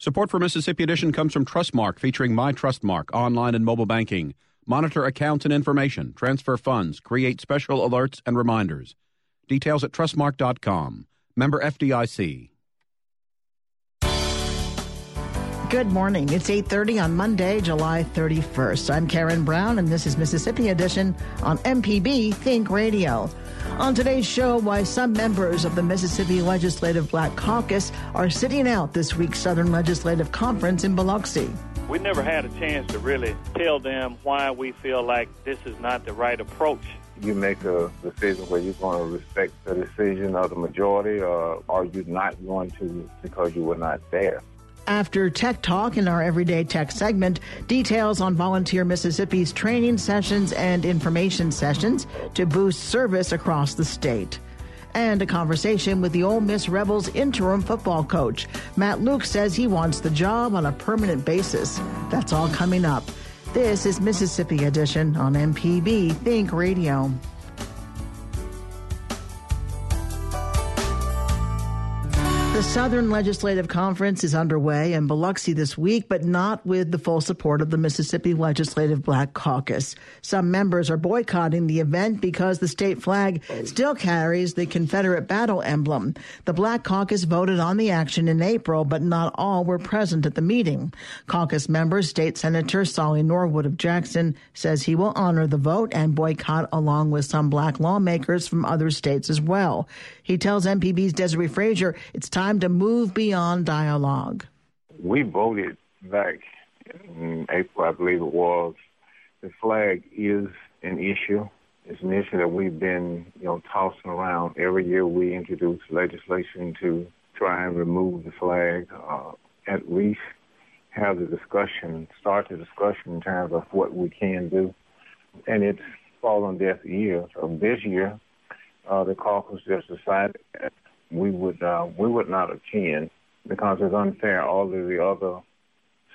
Support for Mississippi Edition comes from Trustmark, featuring My Trustmark online and mobile banking. Monitor accounts and information, transfer funds, create special alerts and reminders. Details at trustmark.com. Member FDIC. Good morning. It's 8:30 on Monday, July 31st. I'm Karen Brown and this is Mississippi Edition on MPB Think Radio. On today's show, why some members of the Mississippi Legislative Black Caucus are sitting out this week's Southern Legislative Conference in Biloxi. We never had a chance to really tell them why we feel like this is not the right approach. You make a decision where you're going to respect the decision of the majority, or are you not going to because you were not there? After Tech Talk in our Everyday Tech segment, details on Volunteer Mississippi's training sessions and information sessions to boost service across the state. And a conversation with the Ole Miss Rebels interim football coach. Matt Luke says he wants the job on a permanent basis. That's all coming up. This is Mississippi Edition on MPB Think Radio. The Southern Legislative Conference is underway in Biloxi this week, but not with the full support of the Mississippi Legislative Black Caucus. Some members are boycotting the event because the state flag still carries the Confederate battle emblem. The Black Caucus voted on the action in April, but not all were present at the meeting. Caucus member State Senator Sollie Norwood of Jackson says he will honor the vote and boycott along with some black lawmakers from other states as well. He tells MPB's Desare Frazier it's time time to move beyond dialogue? We voted back in April, I believe it was. The flag is an issue. It's an issue that we've been, you know, tossing around. Every year we introduce legislation to try and remove the flag, uh, at least have the discussion, start the discussion in terms of what we can do. And it's fallen deaf ears. So this year, uh, the caucus just decided we would uh, we would not attend because it's unfair. All of the other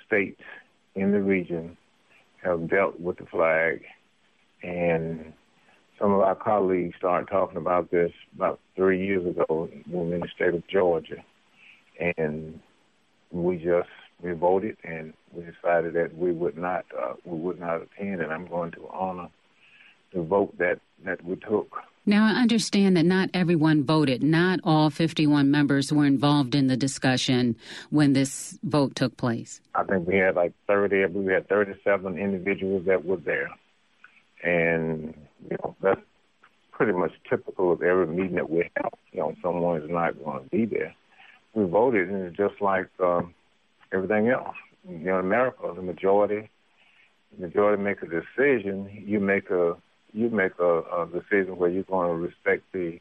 states in the region have dealt with the flag, and some of our colleagues started talking about this about three years ago when we in the state of Georgia, and we just we voted and we decided that we would not uh, we would not attend, and I'm going to honor the vote that that we took. Now, I understand that not everyone voted. Not all 51 members were involved in the discussion when this vote took place. I think we had like 30, we had 37 individuals that were there. And, you know, that's pretty much typical of every meeting that we have. You know, someone is not going to be there. We voted, and it's just like um, everything else. You know, in America, the majority, majority make a decision. You make a you make a, a decision where you're going to respect the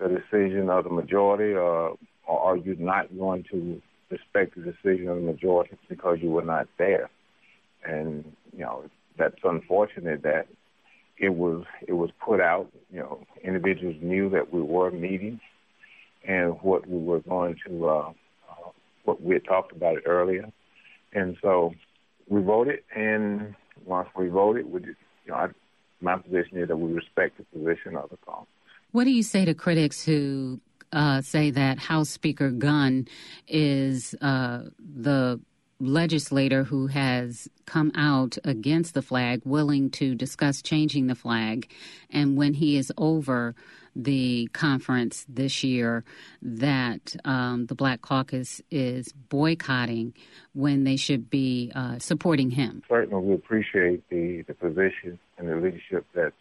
the decision of the majority, or, or are you not going to respect the decision of the majority because you were not there? And you know that's unfortunate that it was it was put out. You know, individuals knew that we were meeting and what we were going to uh, uh, what we had talked about it earlier, and so we voted. And once we voted, we just, you know I my position is that we respect the position of the Congress. What do you say to critics who uh, say that House Speaker Gunn is uh, the legislator who has come out against the flag, willing to discuss changing the flag, and when he is over, the conference this year that um, the Black Caucus is boycotting when they should be uh, supporting him? Certainly, we appreciate the, the position and the leadership that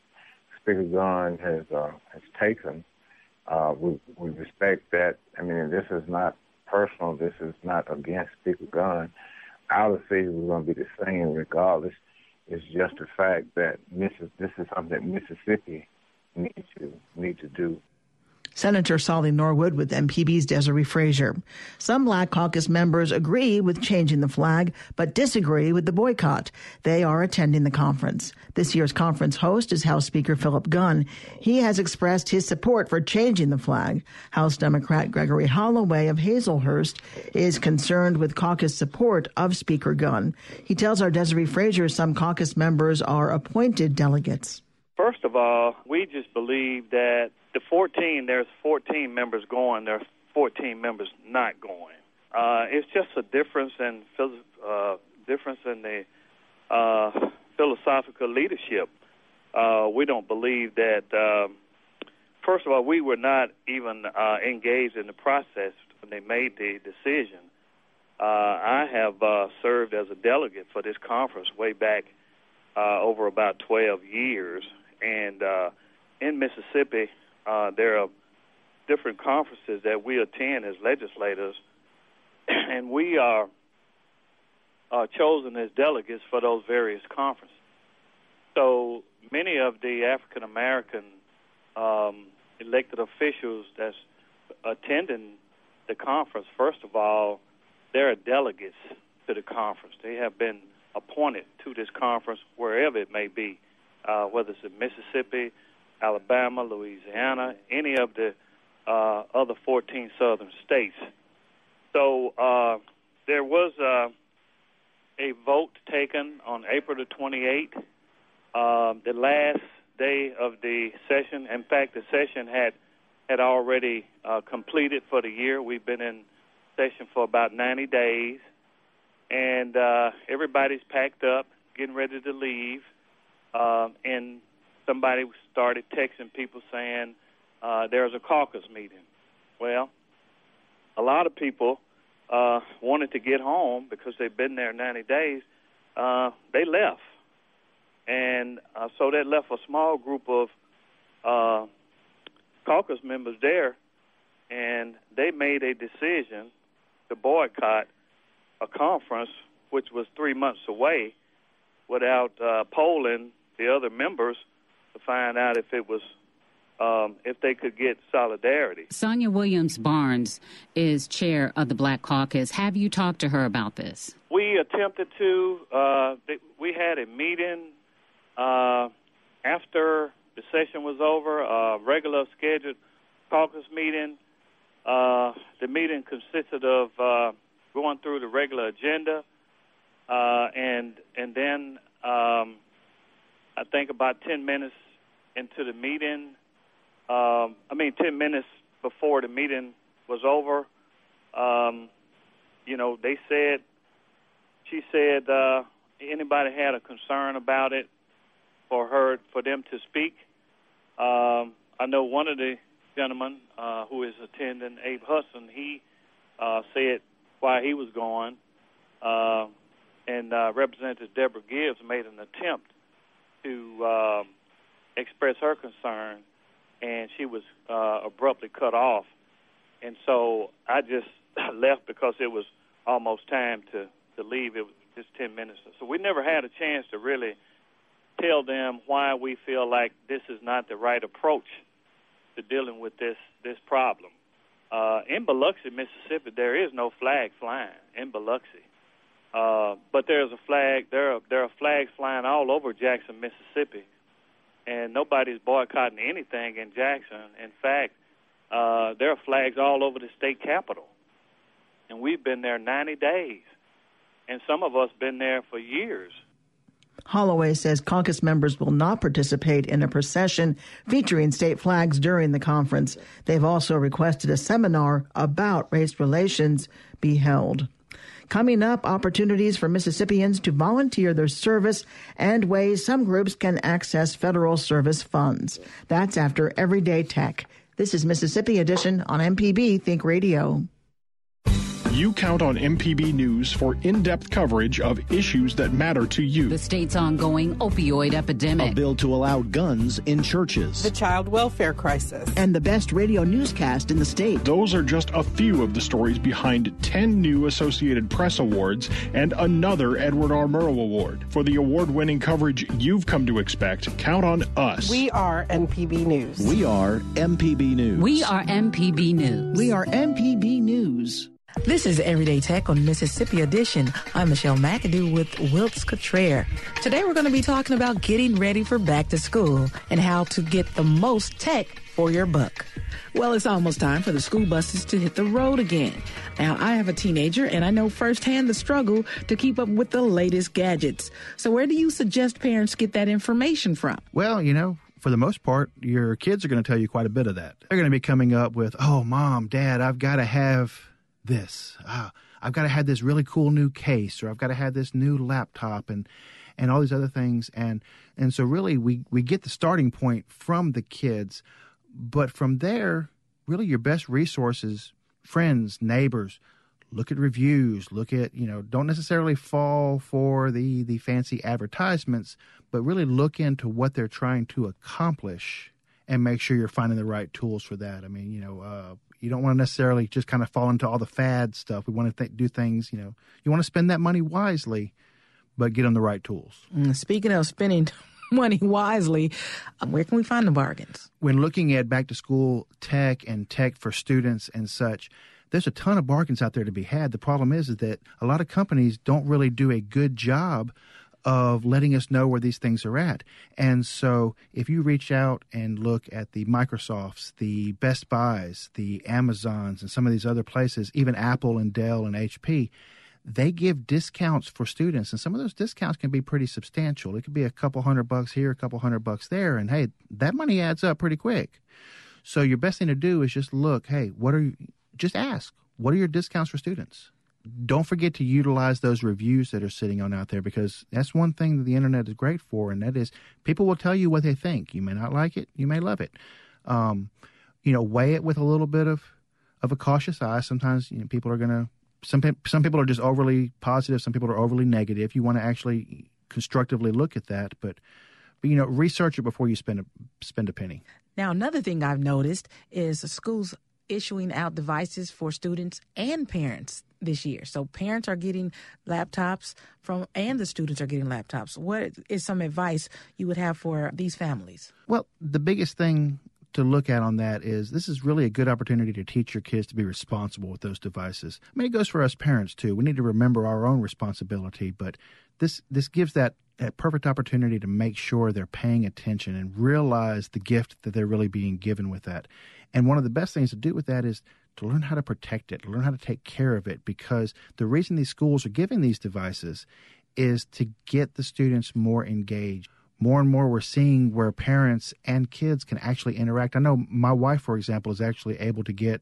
Speaker Gunn has uh, has taken. Uh, we, we respect that. I mean, this is not personal. This is not against Speaker Gunn. Our decision is going to be the same regardless. It's just the fact that this is, this is something that Mississippi needs to need to do. Senator Sollie Norwood with MPB's Desare Frazier. Some Black Caucus members agree with changing the flag, but disagree with the boycott. They are attending the conference. This year's conference host is House Speaker Philip Gunn. He has expressed his support for changing the flag. House Democrat Gregory Holloway of Hazlehurst is concerned with caucus support of Speaker Gunn. He tells our Desare Frazier some caucus members are appointed delegates. First of all, we just believe that the 14, there's 14 members going, there's 14 members not going. Uh, it's just a difference in uh, difference in the uh, philosophical leadership. Uh, we don't believe that. Um, first of all, we were not even uh, engaged in the process when they made the decision. Uh, I have uh, served as a delegate for this conference way back uh, over about 12 years, and uh, in Mississippi, uh, there are different conferences that we attend as legislators, and we are uh, chosen as delegates for those various conferences. So many of the African American um, elected officials that's attending the conference, first of all, they're delegates to the conference. They have been appointed to this conference wherever it may be, uh, whether it's in Mississippi, Alabama, Louisiana, any of the uh, other 14 southern states. So uh, there was uh, a vote taken on April the 28th, uh, the last day of the session. In fact, the session had had already uh, completed for the year. We've been in session for about 90 days, and uh, everybody's packed up, getting ready to leave. Uh, and somebody started texting people saying uh, there's a caucus meeting. Well, a lot of people uh, wanted to get home because they've been there 90 days. Uh, they left, and uh, so that left a small group of uh, caucus members there, and they made a decision to boycott a conference which was three months away without uh, polling the other members to find out if it was um, if they could get solidarity. Sonya Williams Barnes is chair of the Black Caucus. Have you talked to her about this? We attempted to. Uh, we had a meeting uh, after the session was over, a regular scheduled caucus meeting. Uh, the meeting consisted of uh, going through the regular agenda, uh, and and then um, I think about ten minutes into the meeting. Um, I mean, 10 minutes before the meeting was over, um, you know, they said, she said, uh, anybody had a concern about it for her, for them to speak. Um, I know one of the gentlemen uh, who is attending, Abe Hudson, he uh, said why he was going, uh, and uh, Representative Debra Gibbs made an attempt to um, express her concern, and she was uh, abruptly cut off. And so I just left because it was almost time to to leave. It was just ten minutes, so we never had a chance to really tell them why we feel like this is not the right approach to dealing with this this problem. Uh, in Biloxi, Mississippi, there is no flag flying in Biloxi, uh, but there's a flag. There are there are flags flying all over Jackson, Mississippi, and nobody's boycotting anything in Jackson. In fact, uh, there are flags all over the state capitol, and we've been there 90 days, and some of us been there for years. Holloway says caucus members will not participate in a procession featuring state flags during the conference. They've also requested a seminar about race relations be held. Coming up, opportunities for Mississippians to volunteer their service and ways some groups can access federal service funds. That's after Everyday Tech. This is Mississippi Edition on MPB Think Radio. You count on MPB News for in depth coverage of issues that matter to you. The state's ongoing opioid epidemic. A bill to allow guns in churches. The child welfare crisis. And the best radio newscast in the state. Those are just a few of the stories behind 10 new Associated Press Awards and another Edward R. Murrow Award. For the award winning coverage you've come to expect, count on us. We are MPB News. We are MPB News. We are MPB News. We are MPB News. This is Everyday Tech on Mississippi Edition. I'm Michelle McAdoo with Wilkes Cottrell. Today we're going to be talking about getting ready for back to school and how to get the most tech for your buck. Well, it's almost time for the school buses to hit the road again. Now, I have a teenager and I know firsthand the struggle to keep up with the latest gadgets. So, where do you suggest parents get that information from? Well, you know, for the most part, your kids are going to tell you quite a bit of that. They're going to be coming up with, oh, mom, dad, I've got to have this. Ah, I've got to have this really cool new case, or I've got to have this new laptop, and and all these other things. And and so really, we we get the starting point from the kids, but from there, really, your best resources, friends, neighbors. Look at reviews. Look at you know. Don't necessarily fall for the the fancy advertisements, but really look into what they're trying to accomplish and make sure you're finding the right tools for that. I mean, you know, uh, you don't want to necessarily just kind of fall into all the fad stuff. We want to th- do things, you know, you want to spend that money wisely, but get on the right tools. Mm, speaking of spending money wisely, uh, where can we find the bargains? When looking at back to school tech and tech for students and such, there's a ton of bargains out there to be had. The problem is, is that a lot of companies don't really do a good job of letting us know where these things are at. And so if you reach out and look at the Microsofts, the Best Buys, the Amazons, and some of these other places, even Apple and Dell and HP, they give discounts for students. And some of those discounts can be pretty substantial. It could be a couple hundred bucks here, a couple hundred bucks there. And hey, that money adds up pretty quick. So your best thing to do is just look, hey, what are you, just ask, what are your discounts for students? Don't forget to utilize those reviews that are sitting on out there because that's one thing that the internet is great for, and that is people will tell you what they think. You may not like it, you may love it. Um, you know, weigh it with a little bit of of a cautious eye. Sometimes you know, people are going to some some people are just overly positive, some people are overly negative. You want to actually constructively look at that, but but you know, research it before you spend a spend a penny. Now, another thing I've noticed is schools issuing out devices for students and parents this year. So parents are getting laptops from and the students are getting laptops. What is some advice you would have for these families? Well, the biggest thing to look at on that is this is really a good opportunity to teach your kids to be responsible with those devices. I mean, it goes for us parents too. We need to remember our own responsibility, but this this gives that that perfect opportunity to make sure they're paying attention and realize the gift that they're really being given with that. And one of the best things to do with that is to learn how to protect it, learn how to take care of it, because the reason these schools are giving these devices is to get the students more engaged. More and more, we're seeing where parents and kids can actually interact. I know my wife, for example, is actually able to get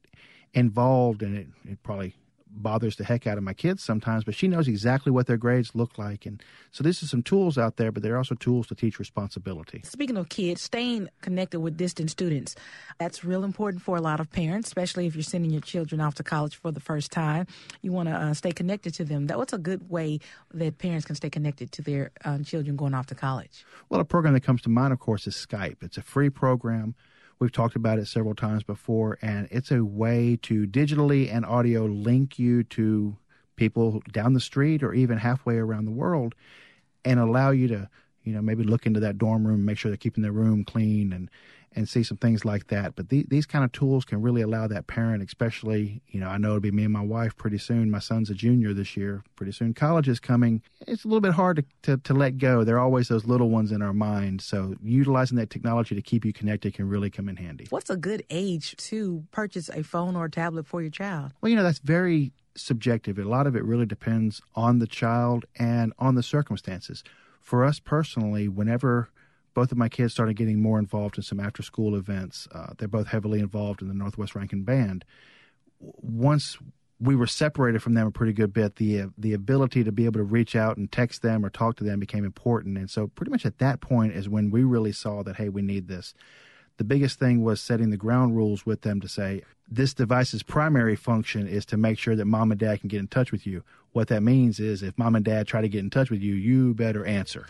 involved, and it, it probably bothers the heck out of my kids sometimes, but she knows exactly what their grades look like. And so this is some tools out there, but there are also tools to teach responsibility. Speaking of kids, staying connected with distant students, that's real important for a lot of parents, especially if you're sending your children off to college for the first time. You want to uh, stay connected to them. That what's a good way that parents can stay connected to their uh, children going off to college? Well, a program that comes to mind, of course, is Skype. It's a free program We've talked about it several times before, and it's a way to digitally and audio link you to people down the street or even halfway around the world and allow you to, you know, maybe look into that dorm room, make sure they're keeping their room clean and and see some things like that. But the, these kind of tools can really allow that parent, especially, you know, I know it'll be me and my wife pretty soon. My son's a junior this year. Pretty soon college is coming. It's a little bit hard to, to, to let go. There are always those little ones in our mind. So utilizing that technology to keep you connected can really come in handy. What's a good age to purchase a phone or a tablet for your child? Well, you know, that's very subjective. A lot of it really depends on the child and on the circumstances. For us personally, whenever both of my kids started getting more involved in some after school events. Uh, they're both heavily involved in the Northwest Rankin Band. Once we were separated from them a pretty good bit. The the ability to be able to reach out and text them or talk to them became important, and so pretty much at that point is when we really saw that hey, we need this. The biggest thing was setting the ground rules with them to say this device's primary function is to make sure that mom and dad can get in touch with you. What that means is if mom and dad try to get in touch with you, you better answer.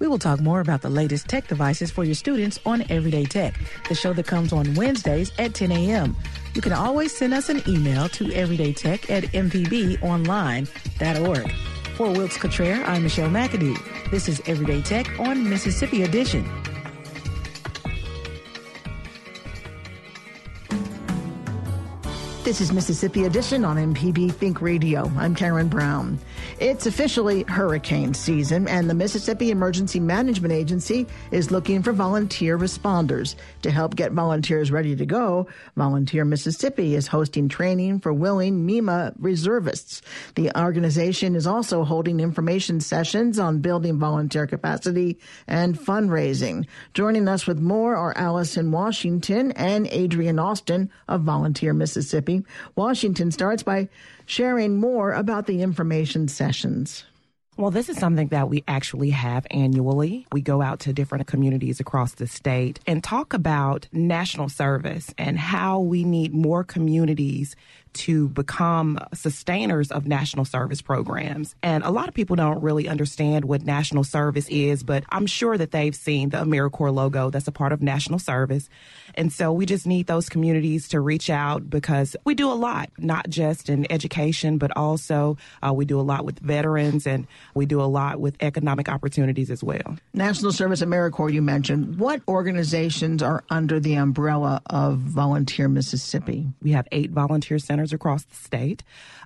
We will talk more about the latest tech devices for your students on Everyday Tech, the show that comes on Wednesdays at 10 a.m. You can always send us an email to everydaytech at mpbonline.org. For Wilkes Cottrell, I'm Michelle McAdoo. This is Everyday Tech on Mississippi Edition. This is Mississippi Edition on MPB Think Radio. I'm Karen Brown. It's officially hurricane season, and the Mississippi Emergency Management Agency is looking for volunteer responders. To help get volunteers ready to go, Volunteer Mississippi is hosting training for willing MEMA reservists. The organization is also holding information sessions on building volunteer capacity and fundraising. Joining us with more are Allison Washington and Adrian Austin of Volunteer Mississippi. Washington starts by sharing more about the information sessions. Well, this is something that we actually have annually. We go out to different communities across the state and talk about national service and how we need more communities to become sustainers of national service programs. And a lot of people don't really understand what national service is, but I'm sure that they've seen the AmeriCorps logo that's a part of national service. And so we just need those communities to reach out because we do a lot, not just in education, but also uh, we do a lot with veterans and we do a lot with economic opportunities as well. National Service AmeriCorps, you mentioned. What organizations are under the umbrella of Volunteer Mississippi? We have eight volunteer centers across the state.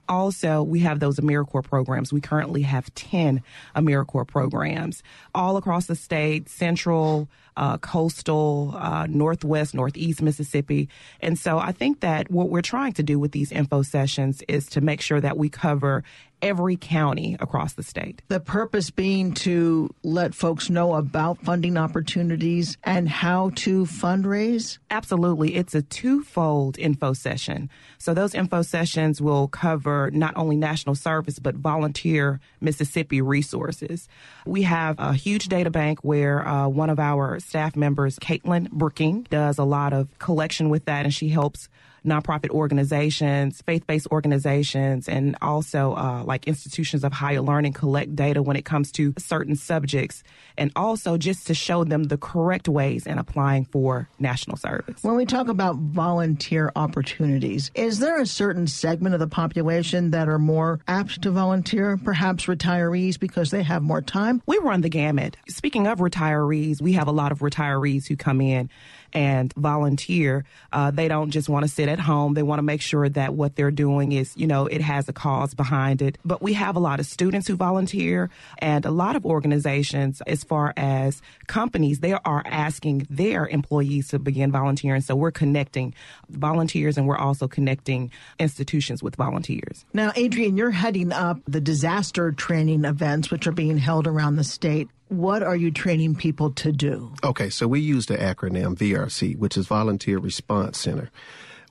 Also, we have those AmeriCorps programs. We currently have 10 AmeriCorps programs all across the state, central, uh, coastal, uh, northwest, northeast Mississippi. And so I think that what we're trying to do with these info sessions is to make sure that we cover every county across the state. The purpose being to let folks know about funding opportunities and how to fundraise? Absolutely. It's a twofold info session. So those info sessions will cover not only national service, but volunteer Mississippi resources. We have a huge data bank where uh, one of our staff members, Caitlin Brooking, does a lot of collection with that and she helps nonprofit organizations, faith-based organizations, and also uh, like institutions of higher learning collect data when it comes to certain subjects, and also just to show them the correct ways in applying for national service. When we talk about volunteer opportunities, is there a certain segment of the population that are more apt to volunteer? Perhaps retirees because they have more time. We run the gamut. Speaking of retirees, we have a lot of retirees who come in and volunteer. Uh, they don't just want to sit at home. They want to make sure that what they're doing is, you know, it has a cause behind it. But we have a lot of students who volunteer and a lot of organizations, as far as companies, they are asking their employees to begin volunteering. So we're connecting volunteers and we're also connecting institutions with volunteers. Now, Adrian, you're heading up the disaster training events, which are being held around the state what are you training people to do? Okay, so we use the acronym VRC, which is Volunteer Response Center.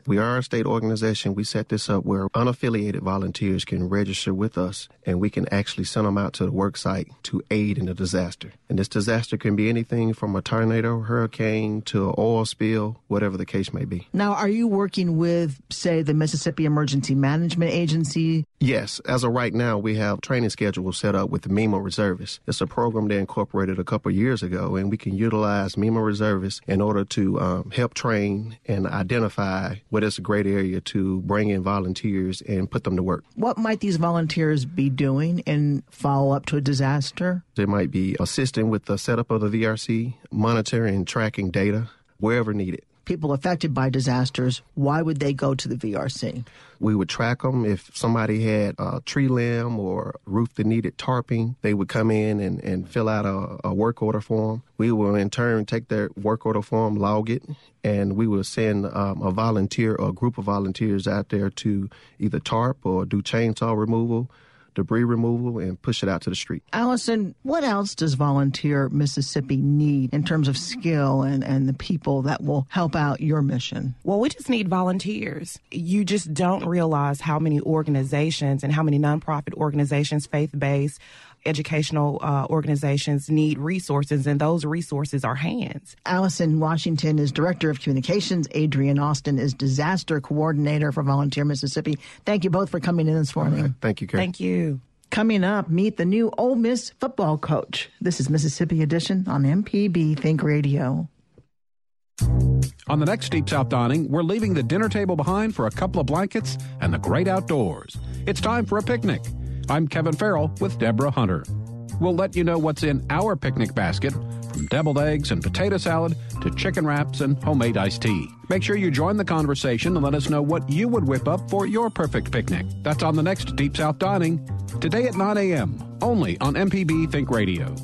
We are a state organization. We set this up where unaffiliated volunteers can register with us and we can actually send them out to the work site to aid in a disaster. And this disaster can be anything from a tornado, hurricane to an oil spill, whatever the case may be. Now, are you working with, say, the Mississippi Emergency Management Agency? Yes. As of right now, we have training schedules set up with the MEMA reservists. It's a program they incorporated a couple years ago, and we can utilize MEMA reservists in order to um, help train and identify but it's a great area to bring in volunteers and put them to work. What might these volunteers be doing in follow up to a disaster? They might be assisting with the setup of the VRC, monitoring and tracking data wherever needed people affected by disasters, why would they go to the VRC? We would track them. If somebody had a tree limb or roof that needed tarping, they would come in and, and fill out a, a work order form. We will in turn take their work order form, log it, and we will send um, a volunteer or a group of volunteers out there to either tarp or do chainsaw removal debris removal, and push it out to the street. Allison, what else does Volunteer Mississippi need in terms of skill and, and the people that will help out your mission? Well, we just need volunteers. You just don't realize how many organizations and how many nonprofit organizations, faith based, educational uh, organizations need resources, and those resources are hands. Allison Washington is Director of Communications. Adrian Austin is Disaster Coordinator for Volunteer Mississippi. Thank you both for coming in this morning. Right. Thank you, Karen. Thank you. Coming up, meet the new Ole Miss football coach. This is Mississippi Edition on MPB Think Radio. On the next Deep South Dining, we're leaving the dinner table behind for a couple of blankets and the great outdoors. It's time for a picnic. I'm Kevin Farrell with Deborah Hunter. We'll let you know what's in our picnic basket, from deviled eggs and potato salad to chicken wraps and homemade iced tea. Make sure you join the conversation and let us know what you would whip up for your perfect picnic. That's on the next Deep South Dining, today at 9 a.m., only on MPB Think Radio.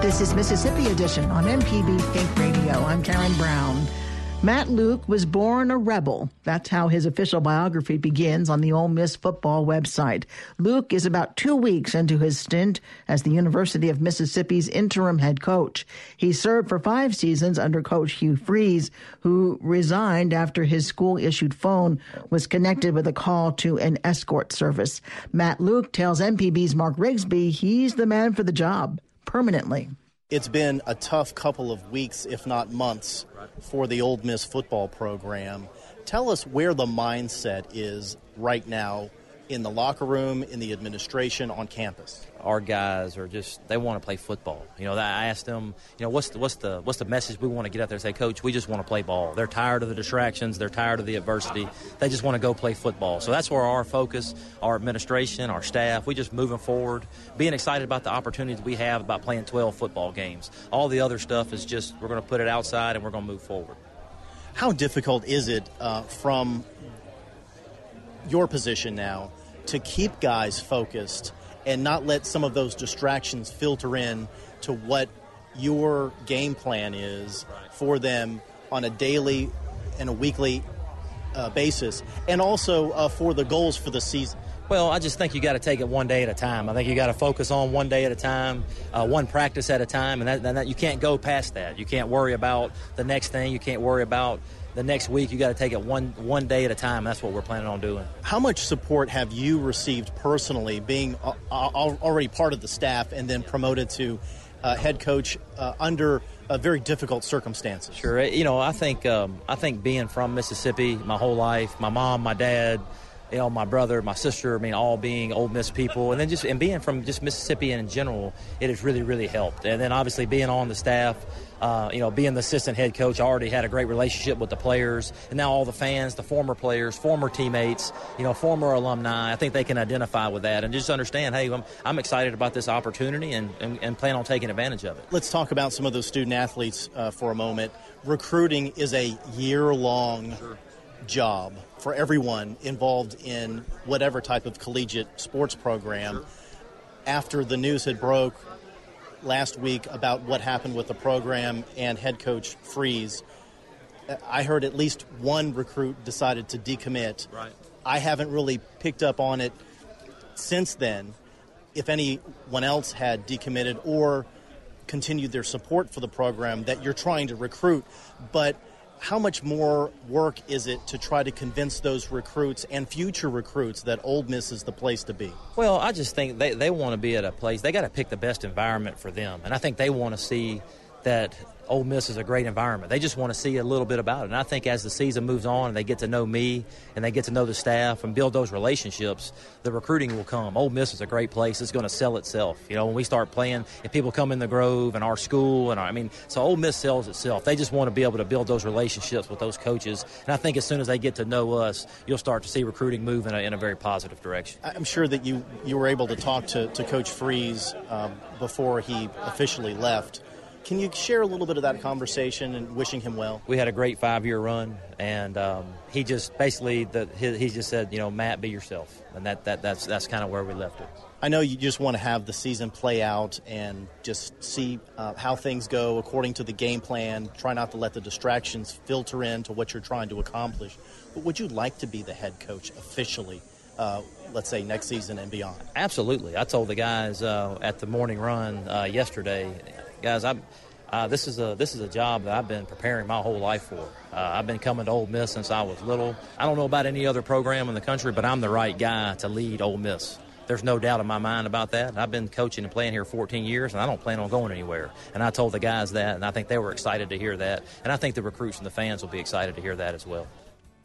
This is Mississippi Edition on MPB Think Radio. I'm Karen Brown. Matt Luke was born a rebel. That's how his official biography begins on the Ole Miss football website. Luke is about two weeks into his stint as the University of Mississippi's interim head coach. He served for five seasons under coach Hugh Freeze, who resigned after his school issued phone was connected with a call to an escort service. Matt Luke tells MPB's Mark Rigsby he's the man for the job permanently. It's been a tough couple of weeks, if not months, for the Ole Miss football program. Tell us where the mindset is right now in the locker room, in the administration, on campus? Our guys are just they want to play football. You know, I asked them, you know, what's the what's the what's the message we want to get out there? Say, coach, we just want to play ball. They're tired of the distractions. They're tired of the adversity. They just want to go play football. So that's where our focus, our administration, our staff, we just moving forward, being excited about the opportunities we have about playing 12 football games. All the other stuff is just we're going to put it outside and we're going to move forward. How difficult is it uh, from your position now to keep guys focused and not let some of those distractions filter in to what your game plan is for them on a daily and a weekly uh, basis, and also uh, for the goals for the season? Well, I just think you got to take it one day at a time. I think you got to focus on one day at a time, uh, one practice at a time, and that, that, you can't go past that. You can't worry about the next thing. You can't worry about the next week you got to take it one one day at a time. That's what we're planning on doing. How much support have you received personally, being already part of the staff and then promoted to uh, head coach uh, under uh, very difficult circumstances? Sure, you know I think um, I think being from Mississippi my whole life, my mom, my dad you know, my brother, my sister, I mean, all being Ole Miss people, and then just and being from just Mississippi in general, it has really, really helped. And then obviously being on the staff, uh, you know, being the assistant head coach, I already had a great relationship with the players, and now all the fans, the former players, former teammates, you know, former alumni. I think they can identify with that and just understand, hey, I'm, I'm excited about this opportunity and, and, and, plan on taking advantage of it. Let's talk about some of those student athletes uh, for a moment. Recruiting is a year long sure. Job for everyone involved in whatever type of collegiate sports program. After the news had broke last week about what happened with the program and head coach Freeze. I heard at least one recruit decided to decommit. Right. I haven't really picked up on it since then. If anyone else had decommitted or continued their support for the program that you're trying to recruit, but how much more work is it to try to convince those recruits and future recruits that Ole Miss is the place to be? Well, I just think they, they want to be at a place, they got to pick the best environment for them. And I think they want to see that Ole Miss is a great environment. They just want to see a little bit about it. And I think as the season moves on and they get to know me and they get to know the staff and build those relationships, the recruiting will come. Ole Miss is a great place. It's going to sell itself. You know, when we start playing, if people come in the Grove and our school and our, I mean, so Ole Miss sells itself. They just want to be able to build those relationships with those coaches. And I think as soon as they get to know us, you'll start to see recruiting move in a, in a very positive direction. I'm sure that you you were able to talk to, to Coach Freeze um, before he officially left. Can you share a little bit of that conversation and wishing him well? We had a great five year run, and um, he just basically the, he, he, just said, you know, Matt, be yourself, and that, that that's that's kind of where we left it. I know you just want to have the season play out and just see uh, how things go according to the game plan. Try not to let the distractions filter into what you're trying to accomplish. But would you like to be the head coach officially, uh, let's say next season and beyond? Absolutely. I told the guys uh, at the morning run uh, yesterday, guys, I'm. Uh, this is a this is a job that I've been preparing my whole life for. Uh, I've been coming to Ole Miss since I was little. I don't know about any other program in the country, but I'm the right guy to lead Ole Miss. There's no doubt in my mind about that. I've been coaching and playing here 14 years, and I don't plan on going anywhere. And I told the guys that, and I think they were excited to hear that. And I think the recruits and the fans will be excited to hear that as well.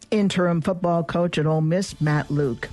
Interim football coach at Ole Miss, Matt Luke.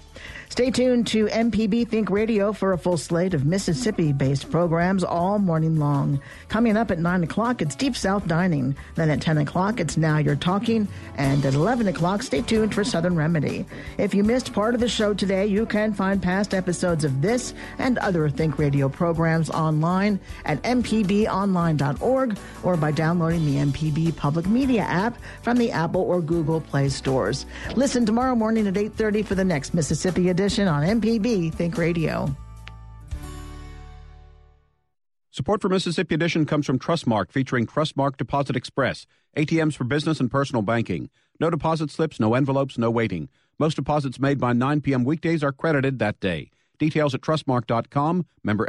Stay tuned to MPB Think Radio for a full slate of Mississippi based programs all morning long. Coming up at 9 o'clock, it's Deep South Dining. Then at 10 o'clock, it's Now You're Talking. And at 11 o'clock, stay tuned for Southern Remedy. If you missed part of the show today, you can find past episodes of this and other Think Radio programs online at mpbonline.org or by downloading the MPB Public Media app from the Apple or Google Play stores. Listen tomorrow morning at 8.30 for the next Mississippi edition on MPB Think Radio. Support for Mississippi Edition comes from Trustmark, featuring Trustmark Deposit Express, ATMs for business and personal banking. No deposit slips, no envelopes, no waiting. Most deposits made by 9 p.m. weekdays are credited that day. Details at trustmark.com. Member